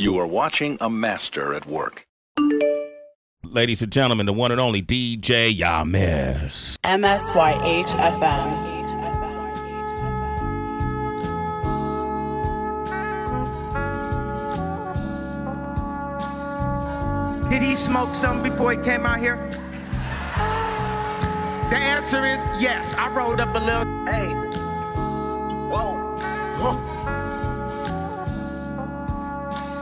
You are watching a master at work. Ladies and gentlemen, the one and only DJ Yamez. MSYHFM. Did he smoke some before he came out here? The answer is yes. I rolled up a little. Hey. Whoa.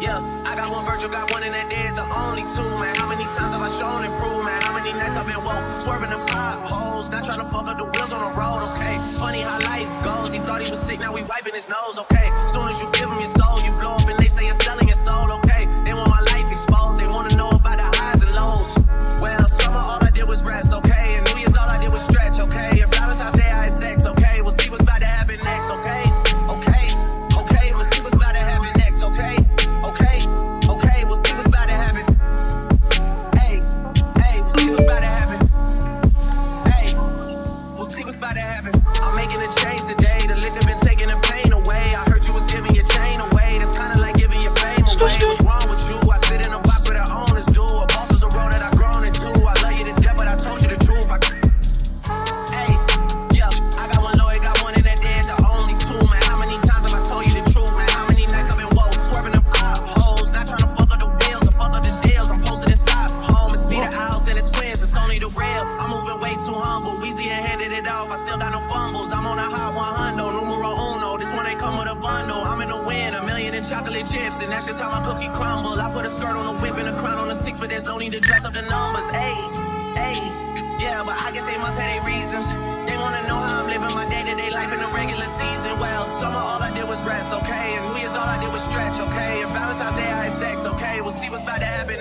Yeah, I got one virtual, got one in that day the only two, man. How many times have I shown and proved, man? How many nights I've been woke, swerving the potholes, not trying to fuck up the wheels on the road, okay? Funny how life goes. He thought he was sick, now we wiping his nose, okay? Soon as you give him your I'm in the win. A million in chocolate chips, and that's just how my cookie crumble. I put a skirt on the whip and a crown on the six, but there's no need to dress up the numbers. Hey, hey, yeah, but I guess they must have their reasons. They wanna know how I'm living my day-to-day -day life in the regular season. Well, summer all I did was rest, okay? And New Year's all I did was stretch, okay? And Valentine's Day I had sex, okay? We'll see what's about to happen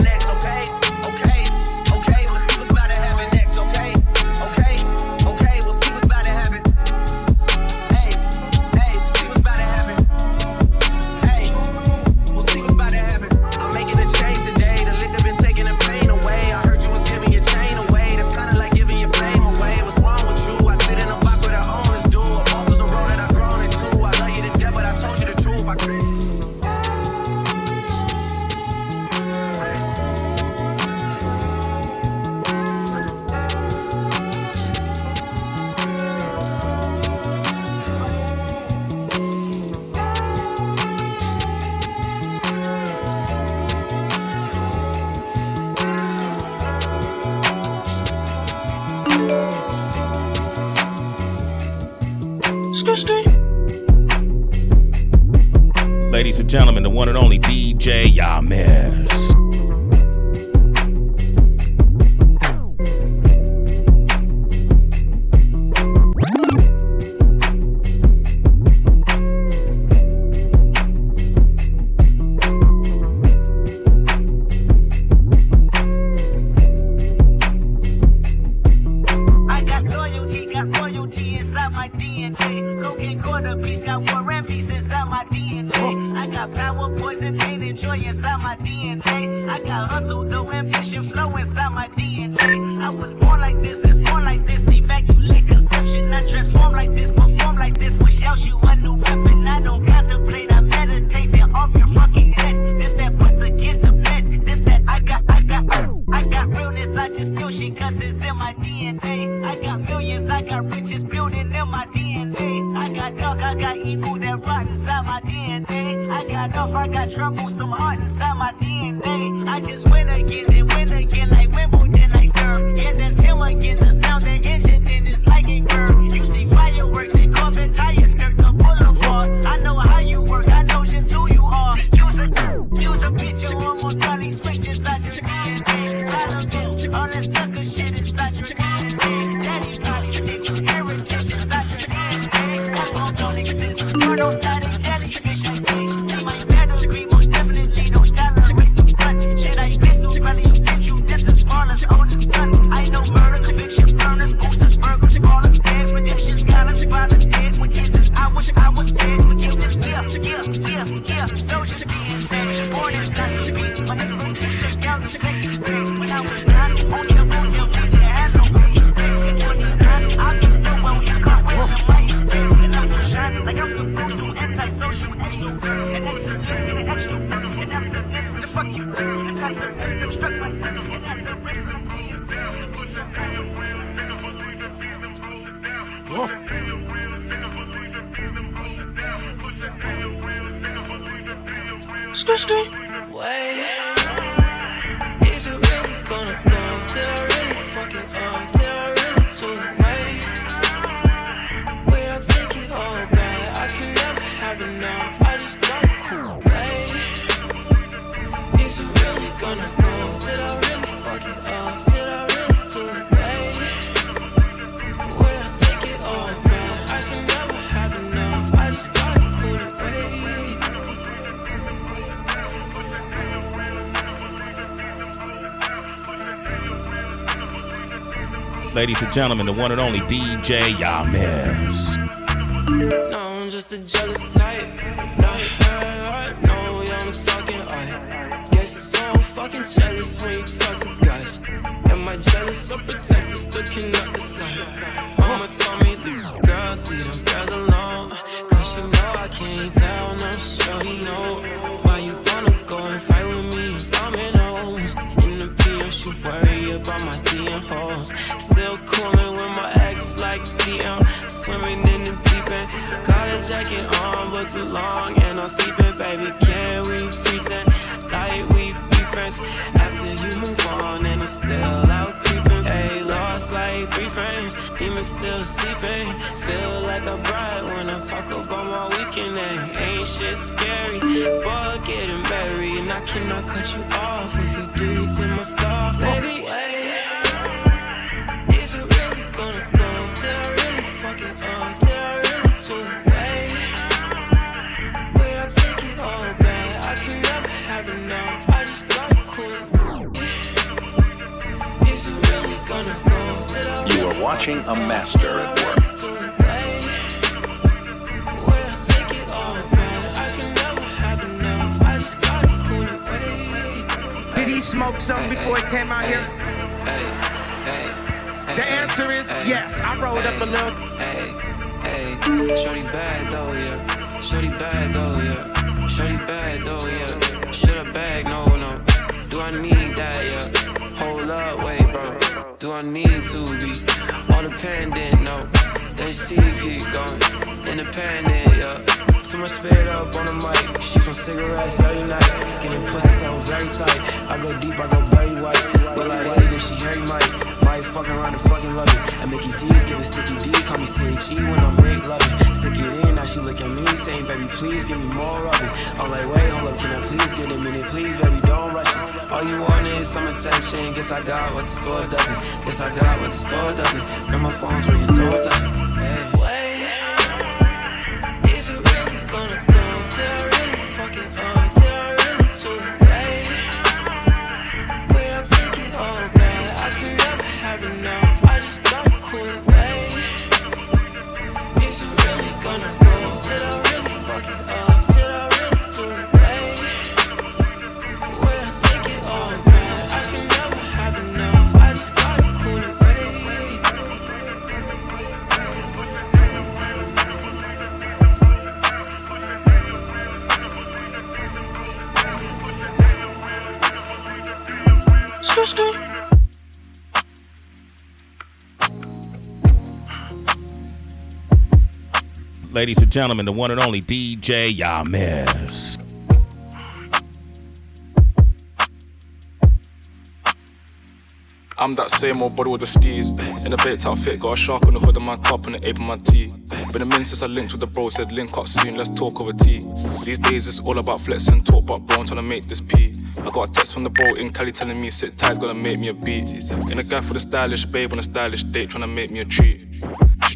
ladies and gentlemen, the one and only DJ Yamis. No, I'm just a jealous type. I'm. I guess so fucking jealous when you talk to guys. Am I jealous or. Mama told me leave girls, leave them girls alone. Cause know I can't tell, no, shorty, no. Why you wanna go and fight with me? In the PM, she worry about my Hoes. Still coolin' with my ex like DM. Swimming in the deep end. Got a jacket on, but too long. And I'm sleeping, baby. Can we pretend like we be friends? After you move on, and I'm still out creeping. Hey, lost like three friends. Demons still sleeping. Feel like a bride when I talk about my weekend. Ain't shit scary, but getting married. And I cannot cut you off if you do, take my stuff, baby. You really are watching a master at work. really do it right? Wait, I take it all back. I can never have enough. I just gotta cool it. Wait. Did he smoke something before he came out here? The answer is yes. I rolled up a little. Hey, hey, shorty bad though, yeah. Shorty bad though, yeah. Shorty bad though, yeah. Shoulda bag, no, no. Do I need that, yeah? Hold up, wait, Do I need to be all dependent? No. Then she keep going, independent, yeah. Too much spit up on the mic. She from cigarettes every night. Skin and pussy so very tight. I go deep, I go very white. Well, I hate if she hairy might. Might fuck around and fucking love it. And Mickey D's give it sticky D. Call me CHE when I'm big loving. Stick it in, now she look at me saying, baby, please give me more of it. I'm like, wait, hold up, can I please get a minute? Please, baby, don't. All you want is some attention. Guess I got what the store doesn't. Guess I got what the store doesn't. Got my phone's ringing, don't touch it. Ladies and gentlemen, the one and only DJ Yamis. I'm that same old body with the steez. In a baked outfit, got a shark on the hood of my top and the ape on my tee. Been a minute since I linked with the bro, said link up soon, let's talk over tea. These days it's all about flexing, talk about bro, I'm trying to make this P. I got a text from the bro in Cali telling me sit tight, gonna make me a beat. In a guy for the stylish babe on a stylish date, trying to make me a treat.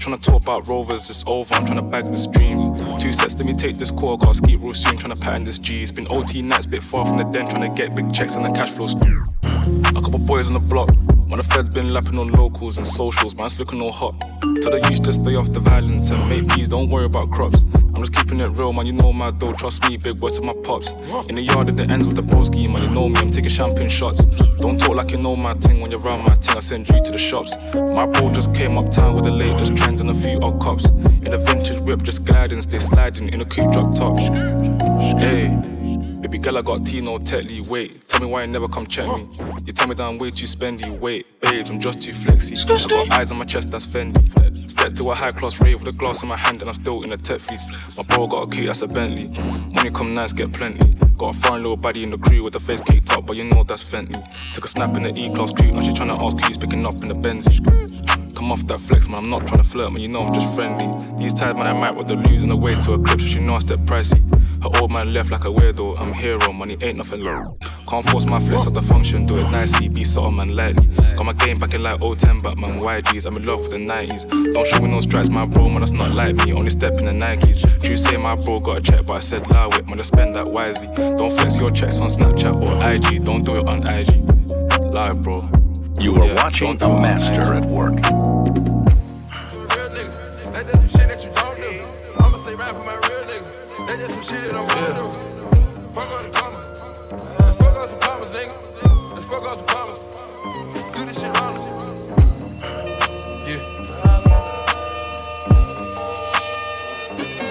She tryna talk about rovers, it's over, I'm tryna bag this dream. Two sets, let me take this call, gotta ski real soon, tryna pattern this G. It's been OT nights, bit far from the den, tryna get big checks and the cash flows. A couple boys on the block, when the feds been lapping on locals and socials, man's looking all hot. Tell the youth to stay off the violence and make peace, don't worry about crops. I'm just keeping it real, man. You know my dough, trust me, big words to my pops. In the yard at the ends with the bro scheme, man. You know me, I'm taking champagne shots. Don't talk like you know my thing when you're around my thing. I send you to the shops. My bro just came uptown with the latest trends and a few odd cops. In a vintage whip, just gliding, stay sliding in a coupe drop top. Hey. Baby girl, I got Tino Tetley. Wait, tell me why you never come check me. You tell me that I'm way too spendy. Wait, babes, I'm just too flexy. I got eyes on my chest, that's Fendi. Step to a high class rave with a glass in my hand, and I'm still in a tech fleece. My bro got a key, that's a Bentley. Money come nice, get plenty. Got a foreign little body in the crew with the face caked up, but you know that's Fenty. Took a snap in the E class crew, and she tryna ask who's picking up in the Benzie. Come off that flex, man, I'm not tryna flirt, man, you know I'm just friendly. These times, man, I might with the lose on the way to a crib, so she know I step pricey. Her old man left like a weirdo. I'm a hero, oh, money ain't nothing low. Can't force my flex at the function, do it nicely, be subtle man lightly. Got my game back in like 010, but man, YGs, I'm in love with the 90s. Don't show me no stripes, my bro, man, that's not like me. Only step in the Nikes. True say my bro got a check, but I said lie with, man, I spend that wisely. Don't flex your checks on Snapchat or IG, don't do it on IG. Lie, bro. You are Yeah, watching don't do it a on master at work. That's some shit that you don't do. I'ma stay right for my some shit that I wanna do. Fuck all the commas. Let's fuck up some commas, nigga. Let's fuck up some commas. Do this shit honest. Yeah.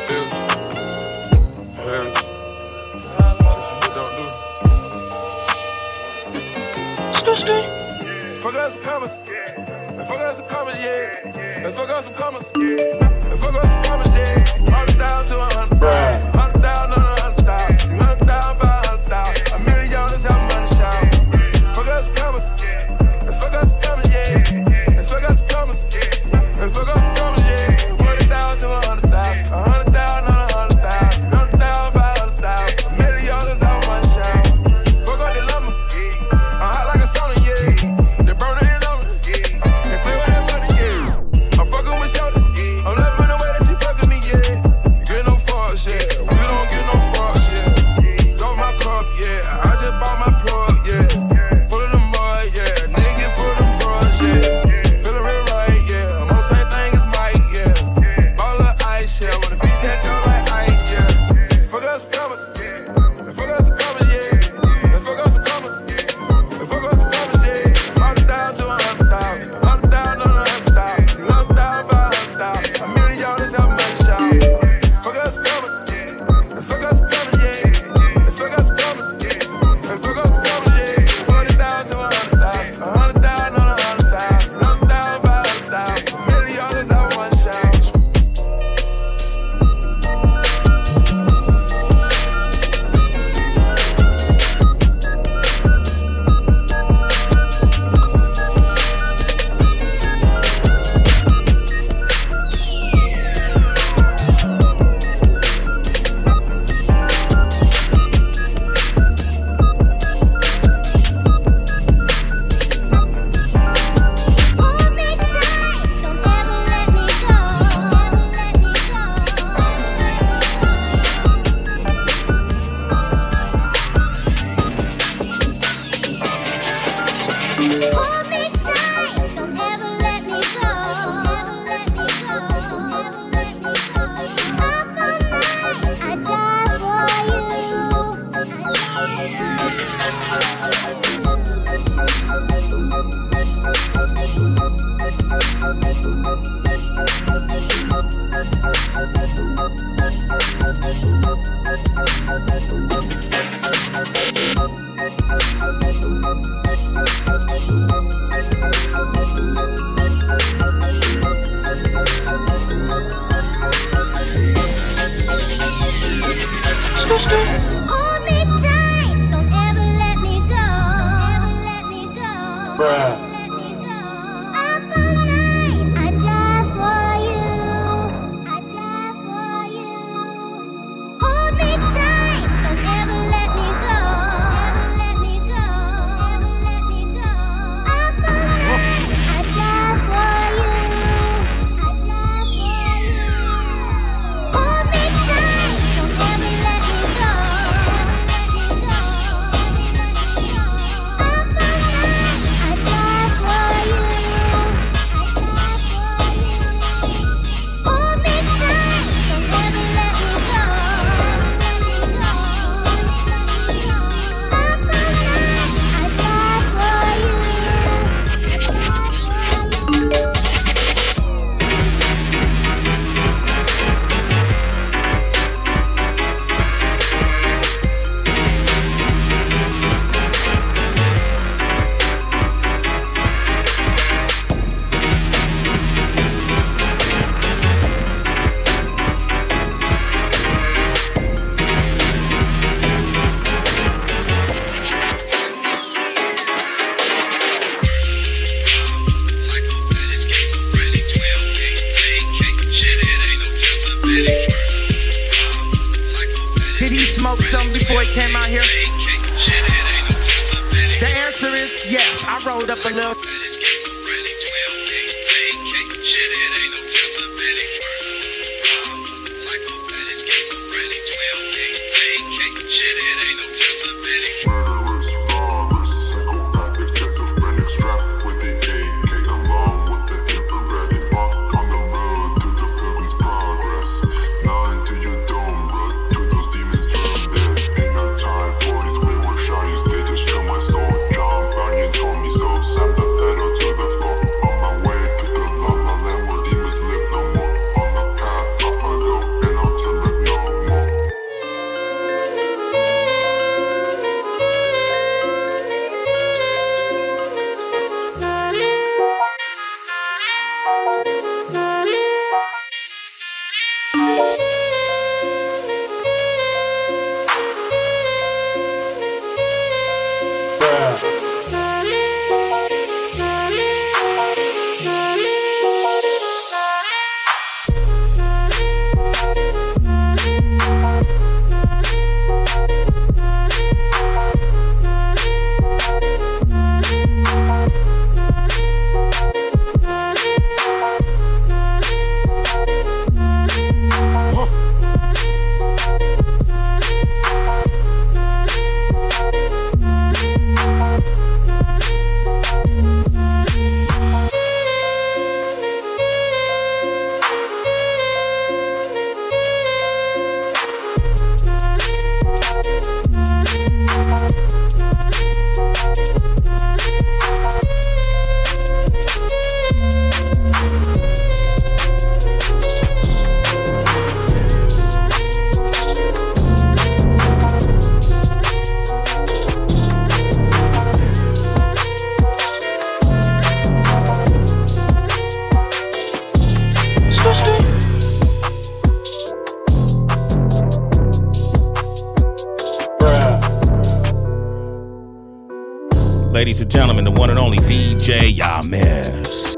Bills. Bills. Shit you don't do. Fuck up some commas. Let's fuck up some commas, yeah. Let's fuck up some commas. Yeah. Let's fuck up some commas, yeah. Hundred down to a hundred Shit, it ladies and gentlemen, the one and only DJ Yames.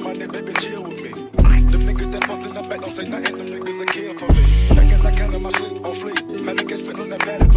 my baby, chill with me. Them niggas that fucked in the back don't say nothing, them niggas are care for me. I guess I count on my sleep. on fleek. Man, niggas spend on that bed.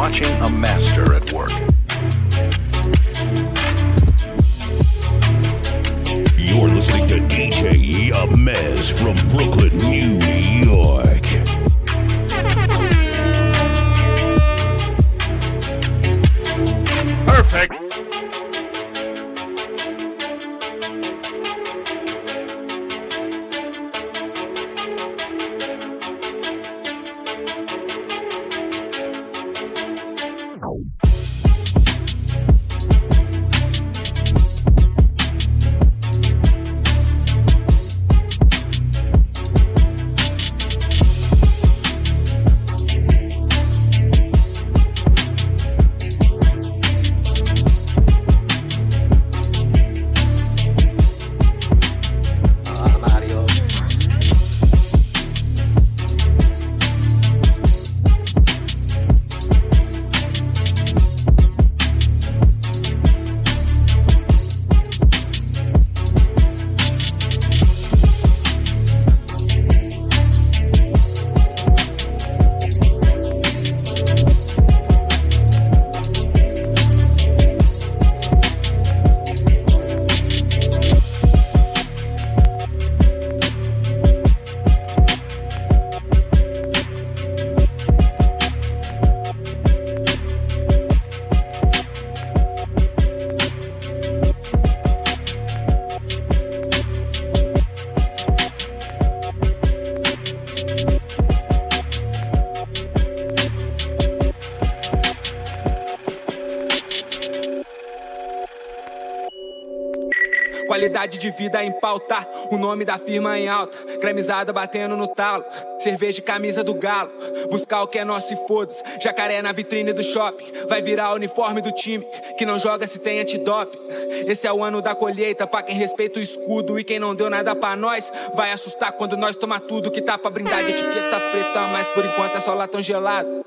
watching a master at work. You're listening to DJ Yamez from Brooklyn, New York. Qualidade de vida em pauta, o nome da firma em alta. Cremizada batendo no talo, cerveja e camisa do galo. Buscar o que é nosso e foda-se. Jacaré na vitrine do shopping, vai virar o uniforme do time. Que não joga se tem antidoping. Esse é o ano da colheita, pra quem respeita o escudo. E quem não deu nada pra nós, vai assustar quando nós tomar tudo que tá pra brindar de etiqueta preta. Mas por enquanto é só latão gelado.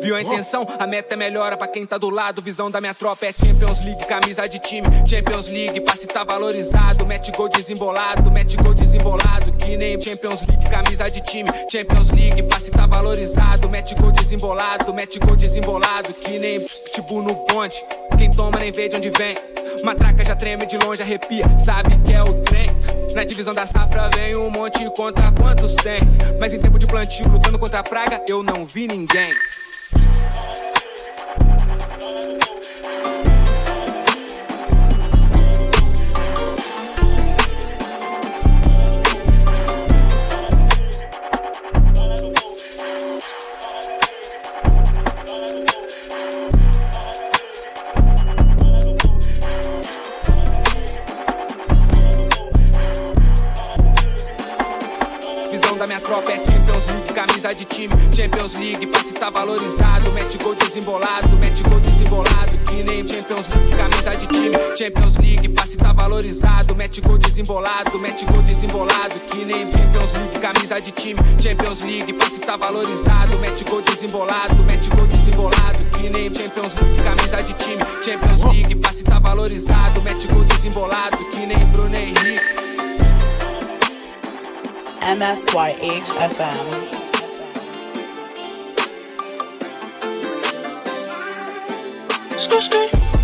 Viu a intenção? A meta é melhora pra quem tá do lado. Visão da minha tropa é Champions League, camisa de time. Champions League, passe tá valorizado. Mete gol desembolado, mete gol desembolado. Que nem Champions League, camisa de time. Champions League, passe tá valorizado. Mete gol desembolado, mete gol desembolado. Que nem pitbull no ponte. Quem toma nem vê de onde vem. Matraca já treme de longe, arrepia, sabe que é o trem. Na divisão da safra vem um monte contra quantos tem. Mas em tempo de plantio, lutando contra a praga, eu não vi ninguém. Visão De time. Champions League, passe tá valorizado. Mete gol desembolado, mete gol desembolado. Que nem Champions League, camisa de time. Champions League, passe tá valorizado. Mete gol desembolado, mete gol desembolado. Que nem Champions League, camisa de time. Champions League, passe tá valorizado. Mete gol desembolado, mete gol desembolado. Que nem Champions League, camisa de time. Champions League, passe tá valorizado. Mete gol desembolado. Que nem Bruno Henrique. MSYH FM. Skr,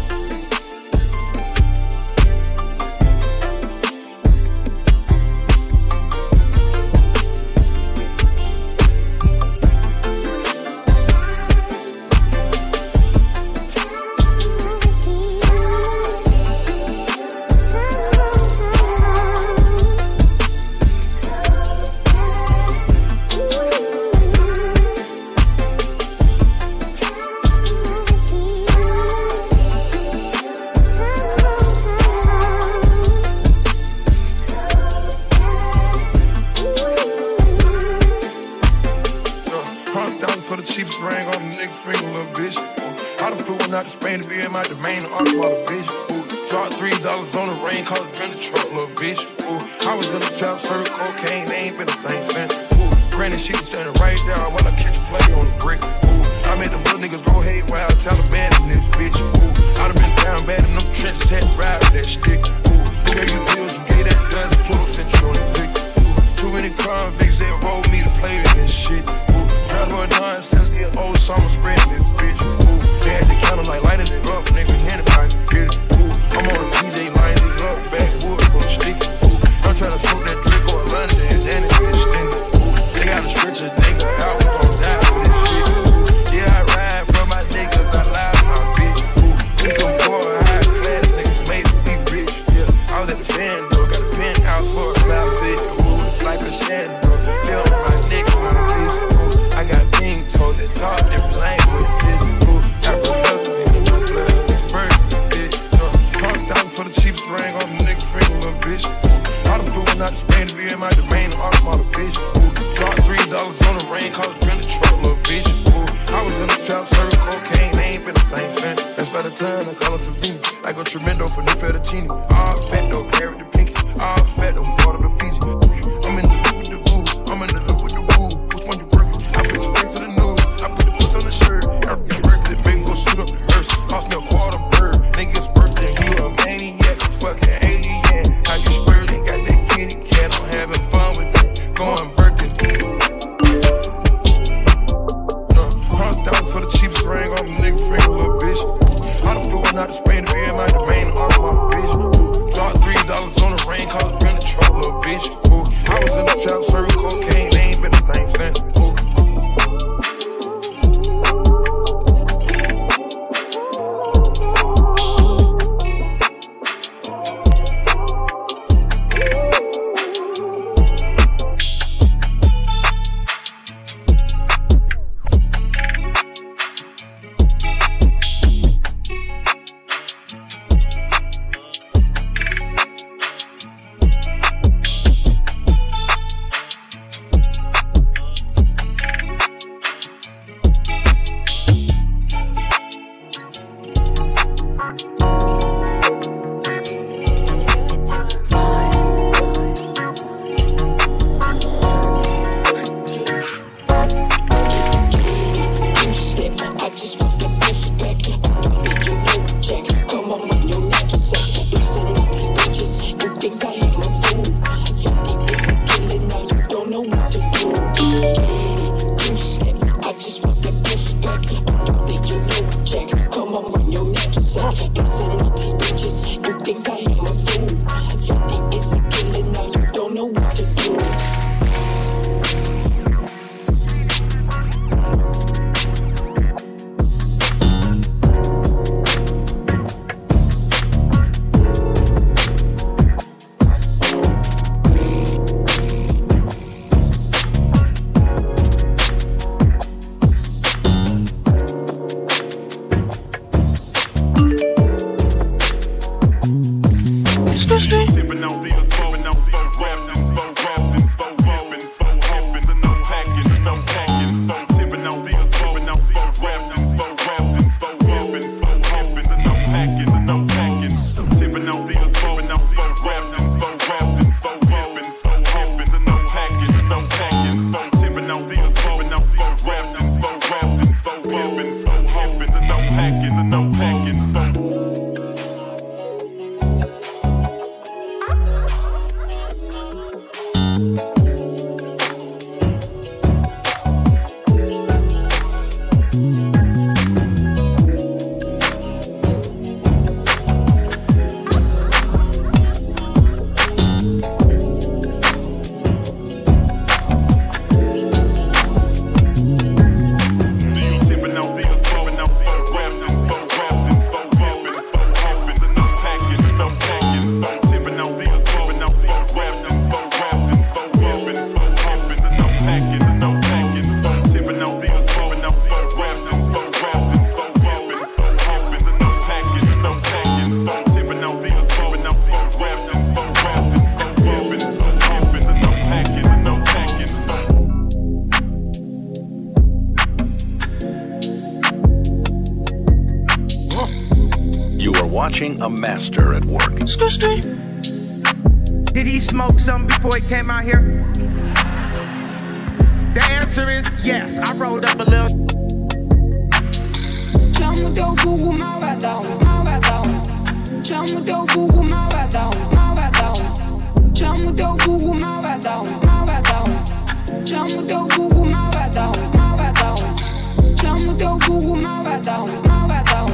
malvadão, malvadão.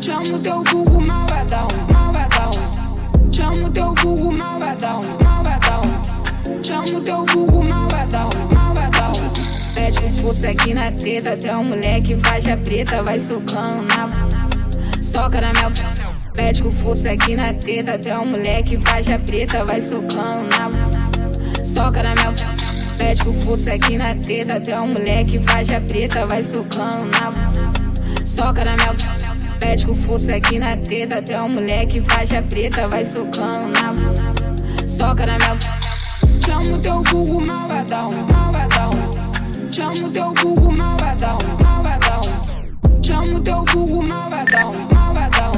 Chama o teu vulgo malvadão, malvadão. Chama o teu vulgo malvadão, malvadão. Chama o teu vulgo malvadão, malvadão. Mete força aqui na treta, até o moleque faz a preta, vai socando na. Soca na minha. Com força aqui na treta, até o moleque faz a preta, vai socando na. Soca na minha. Com força aqui na treta, até o moleque faz a preta, vai socando na. Soca na minha. Mete com força aqui na treta, até o moleque faz a preta, vai socando na. Soca na minha. Chama o teu vulgo malvadão, malvadão. Chama o teu vulgo malvadão, malvadão. Chama o teu vulgo malvadão, malvadão.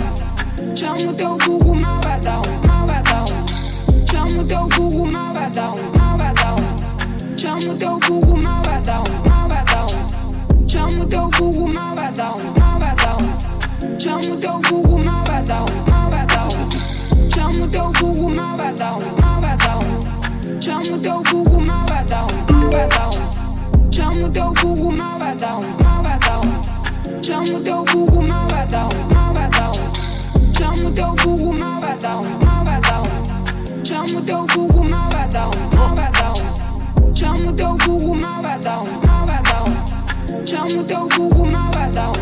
Chama o teu vulgo malvadão, malvadão. Chama o teu vulgo malvadão, malvadão. Chama o teu vulgo malvadão. Chama o teu vulgo malvadão, malvadão. Chama o teu vulgo malvadão, malvadão. Chama o teu vulgo malvadão, malvadão. Chama o teu vulgo malvadão, malvadão. Chama o teu vulgo malvadão, malvadão. Chama o teu vulgo malvadão, malvadão. Chama o teu vulgo malvadão, malvadão. Chama o teu vulgo malvadão, malvadão. Chama o teu vulgo malvadão, malvadão. Chamo teu vulgo maladão.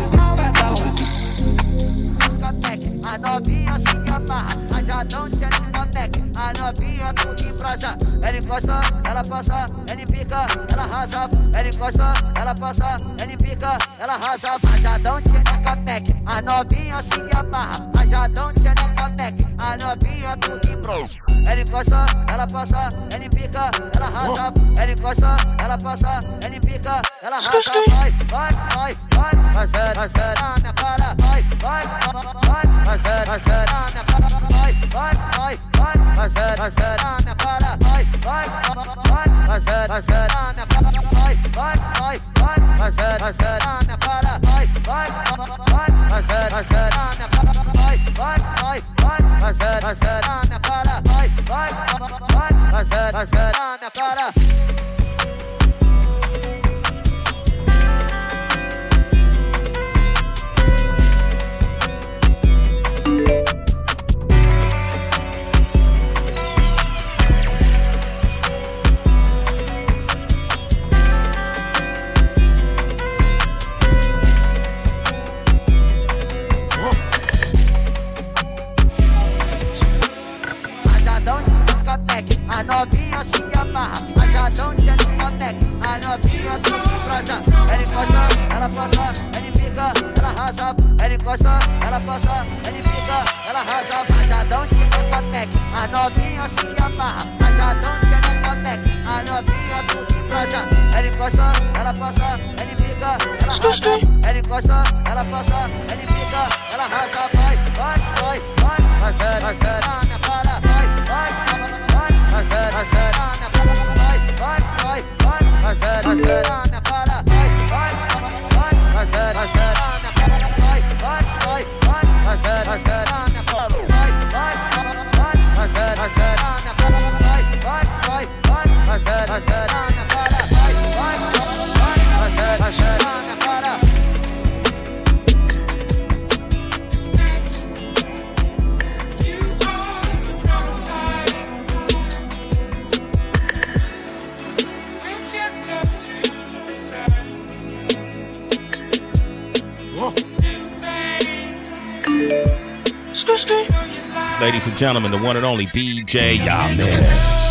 A novinha se amarra, rajadão de na Mac. A novinha tudo em brasa. Ela encosta, ela passa, ela empica, ela arrasa. Ela encosta, ela passa, ela empica, ela arrasa. Rajadão de na Mac. A novinha se amarra, rajadão de na Mac. A novinha tudo em bro. Ela encosta, ela passa, ela empica, ela arrasa. Ela encosta, ela passa, ela empica, ela arrasa. Vai, vai, vai, vai, vai, vai, vai, vai, fazer a minha para, vai, vai, vai, fazer, fazer a minha para, vai, vai, vai, vai, fazer, fazer a minha para, vai, vai, vai, fazer, fazer a minha para, vai, vai, vai, vai, fazer, fazer a minha para, vai, vai, vai, fazer, fazer a minha Ladies and gentlemen, the one and only DJ Yamis.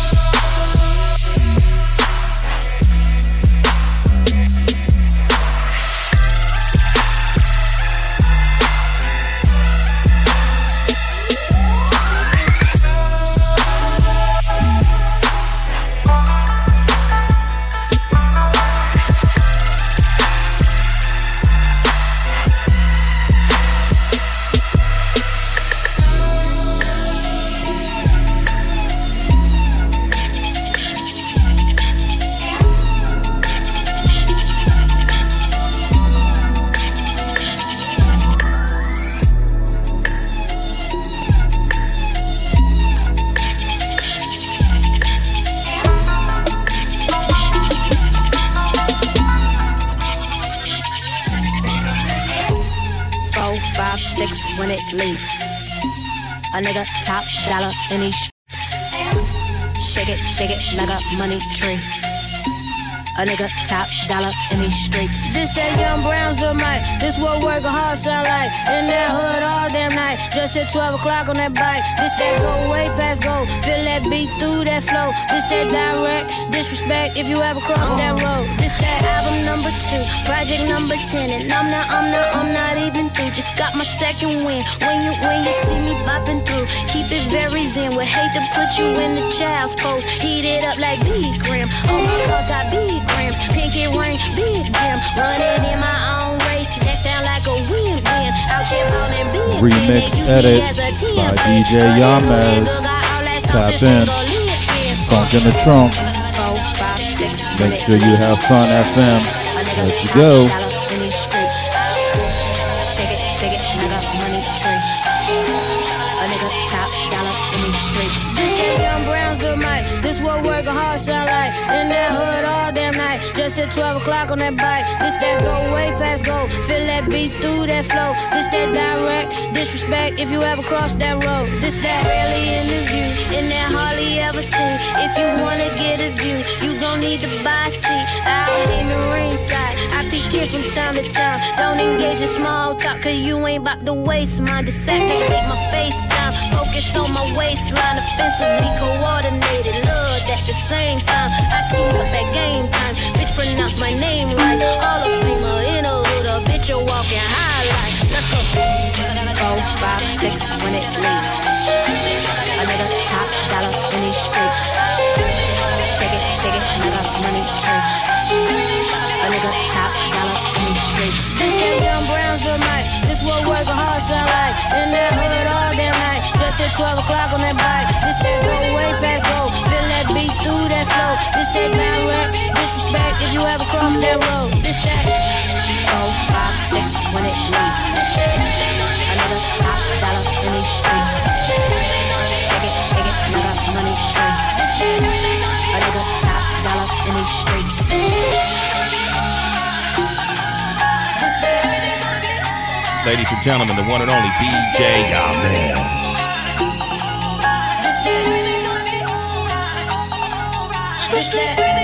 In these streets. Shake it, shake it like a money tree. A nigga top dollar in these streets. This that young Brownsville mic. This what working hard sound like. In that hood all damn night. Just at 12 o'clock on that bike. This that go way past go. Feel that beat through that flow. This that direct disrespect if you ever cross that road. That album number two, project number 10. And I'm not, I'm not, I'm not even through. Just got my second win. When you, when you see me bopping through, keep it very zen. Would hate to put you in the child's pose. Heat it up like big gram. All oh my cars got big grams. Pinky ring, big jam. Running in my own race. That sound like a win-win. Out here ballin' big. Remix edit by DJ Yamez. Tap in. Funk in the trunk. Make sure you have fun FM. Let you go. Shake it, shake it. This what hard sound like. In that hood all night. Just at 12 o'clock on that bike. This that go way past go. Feel that beat through that flow. This that direct disrespect if you ever cross that road. This that rarely interview. In that hardly ever seen. If you wanna get a view, you gon' need to buy a seat. Out in the ringside. I peek in from time to time. Don't engage in small talk, cause you ain't about to waste my mine. Deactivate my FaceTime. Focus on my waistline. Offensively coordinated. Love at the same time. I see you at that game time. Pronounce my name right. All of Famer in a hood. A bitch, you walking highlight. Let's go. Four, five, six when it leave. A nigga top dollar in these streets. Shake it, shake it, nigga, money tree. A nigga top dollar streets. This that young Brownsville mic. This what working hard sound like. In that hood all damn night. Just at 12 o'clock on that bike. This that go way past go. Feel that beat through that flow. This that direct disrespect if you ever cross that road. This that. Four, five, six when it leave. A nigga top dollar in these streets. Shake it, shake it, nigga, money tree. A nigga top dollar in these streets. Ladies and gentlemen, the one and only DJ Yamis. This that.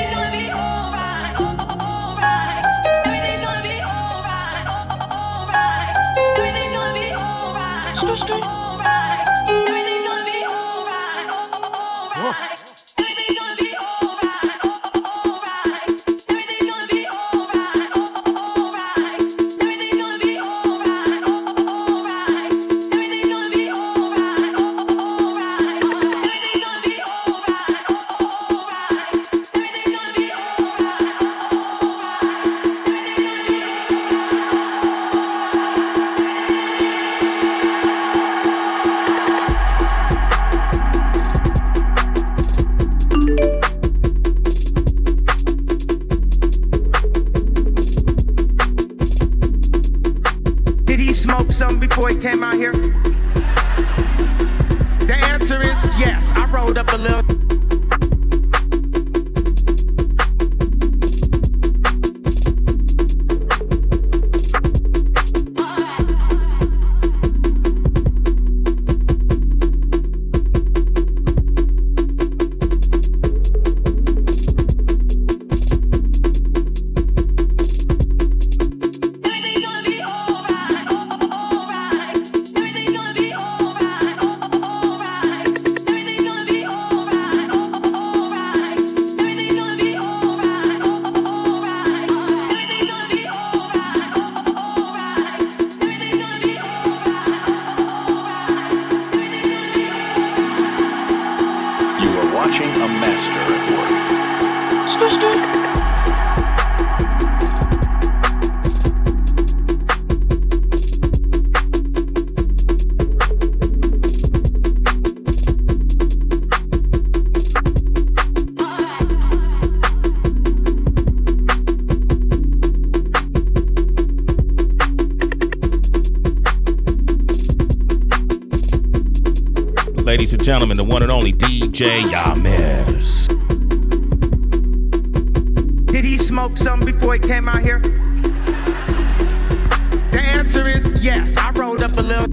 Yes. I rolled up a little.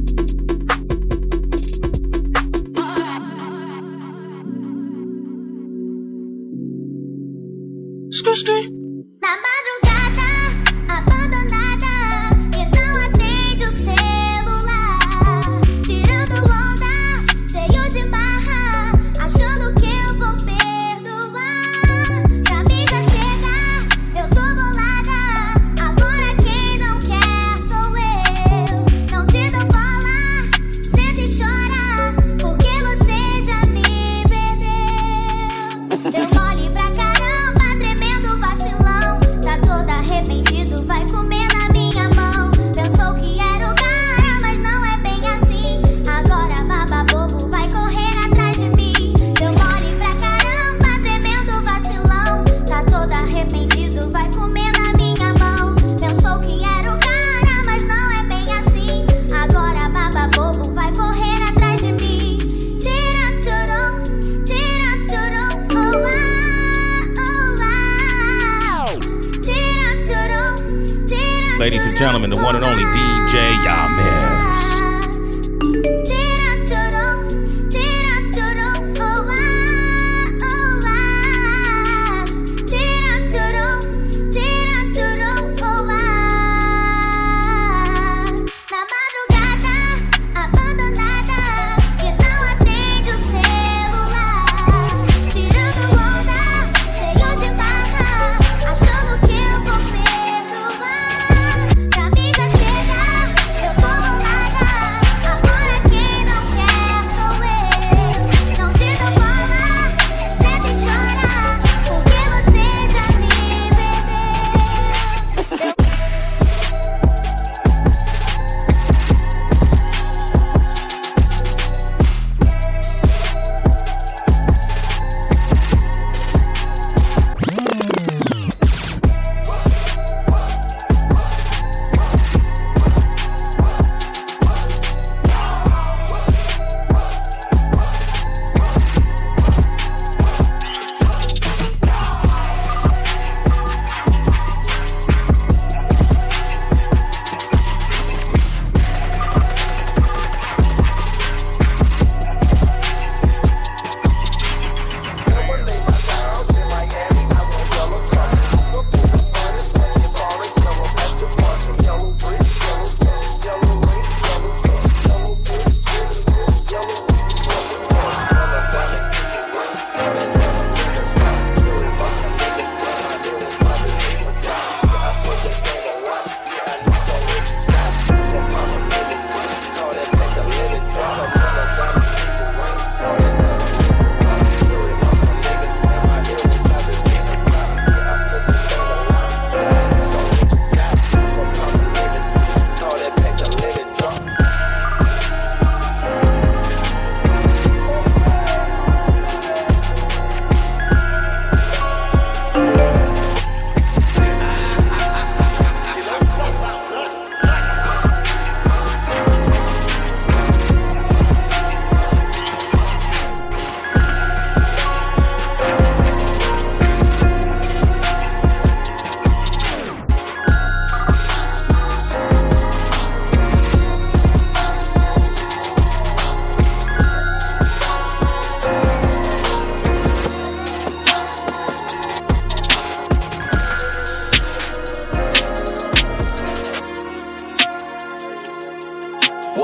Na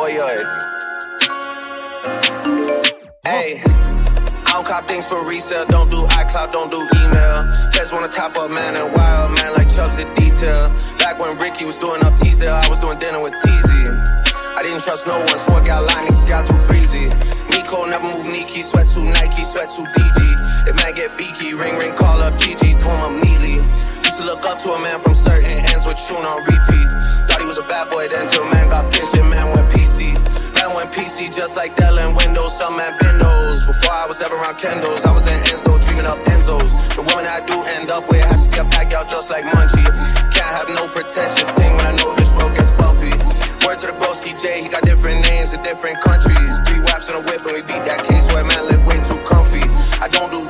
Hey, I don't cop things for resale. Don't do iCloud, don't do email. Feds wanna top up, man, and wild man like Chubbs did detail. Back when Ricky was doing up Teasdale, I was doing dinner with Teasy. I didn't trust no one, so I got line, niggas got too breezy. Nico never move Nike, sweat sweatsuit Nike, sweat sweatsuit DG. If man get beaky, ring ring, call up GG, him up neatly. Used to look up to a man from certain ends with tune on repeat. Thought he was a bad boy then till man got pinched and man went. PC just like Dell and Windows, some man Bendos. Before I was ever around Kendos, I was in Enzo, dreaming up Enzos. The woman I do end up with has to be a out just like Munchie. Can't have no pretentious thing when I know this road gets bumpy. Word to the broski J, he got different names in different countries. Three waps in a whip and we beat that case where man live way too comfy. I don't do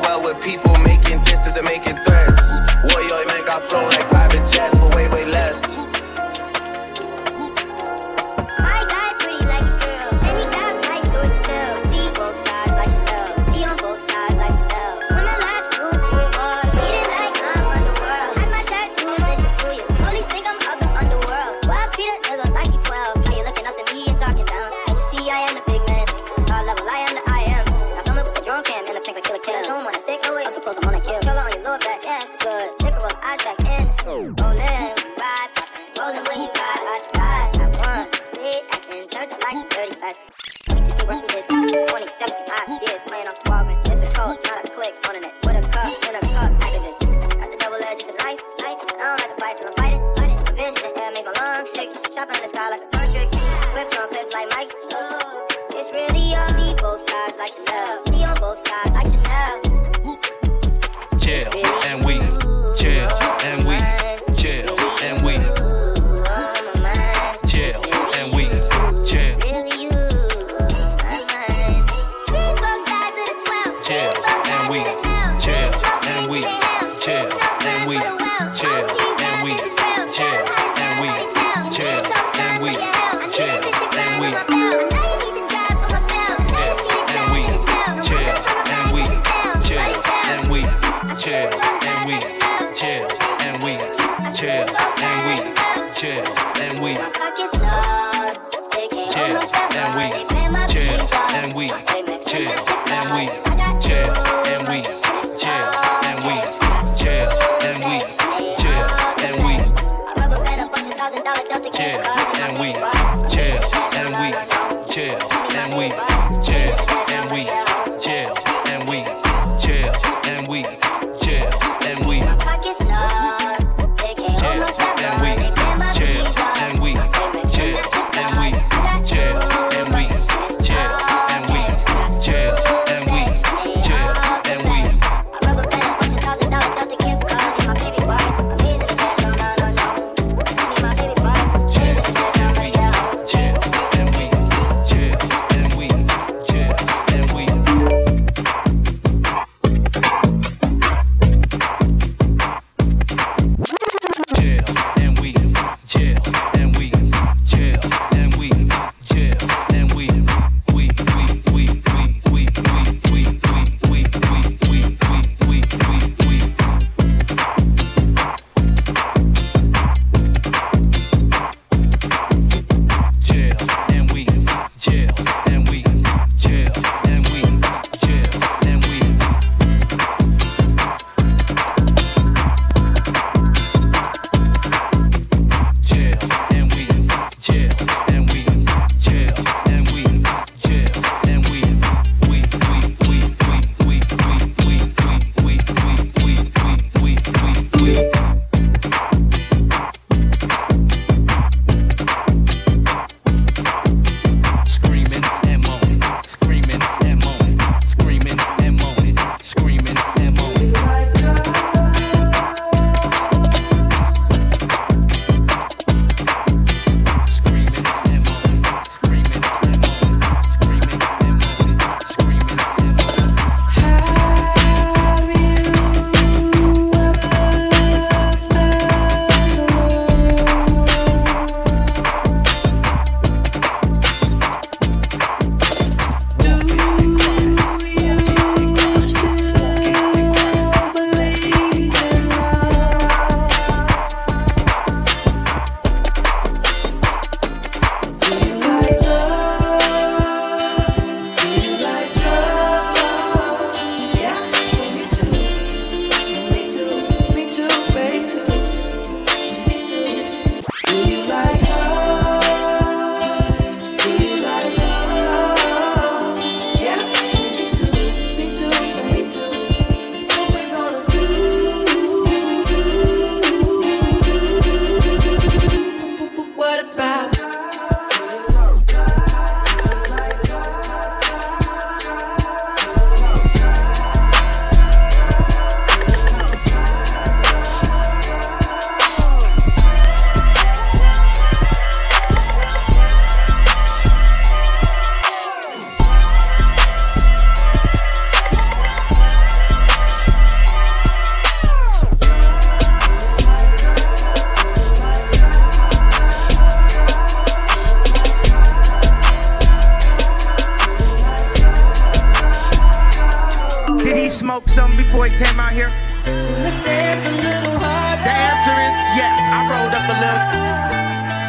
before he came out here? So let's dance a little harder. The answer is yes. I rolled up a little.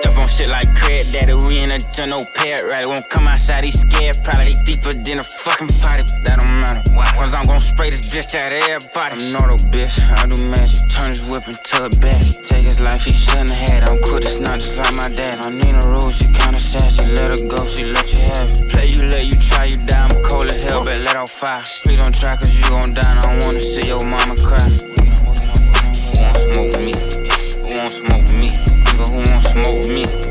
Stuff on shit like cred daddy, we in a done pet parrot right. Won't come outside, he scared. Probably deeper than a fucking potty. That don't matter. Cause I'm gon' spray this bitch out of everybody. I'm not a bitch, I do magic. Turn his whip into a bat. Take his life, he shouldn't have had. I'm cool, it's not just like my dad. I need a rule, she kinda sassy. Let her go, she let you have it. Play you, let you try, you die. I'm cold as hell, but let out fire. Please don't try, cause you gon' die. And I don't wanna see your mama cry. Who won't smoke with me? Who won't smoke with me? Nigga, who Move me.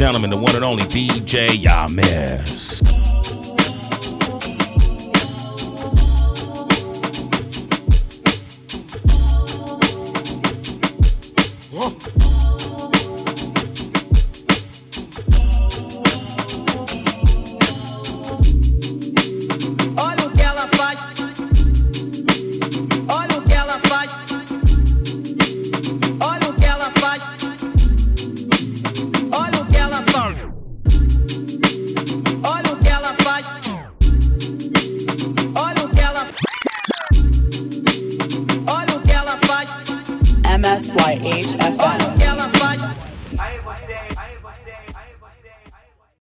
Gentlemen, the one and only DJ Yamis.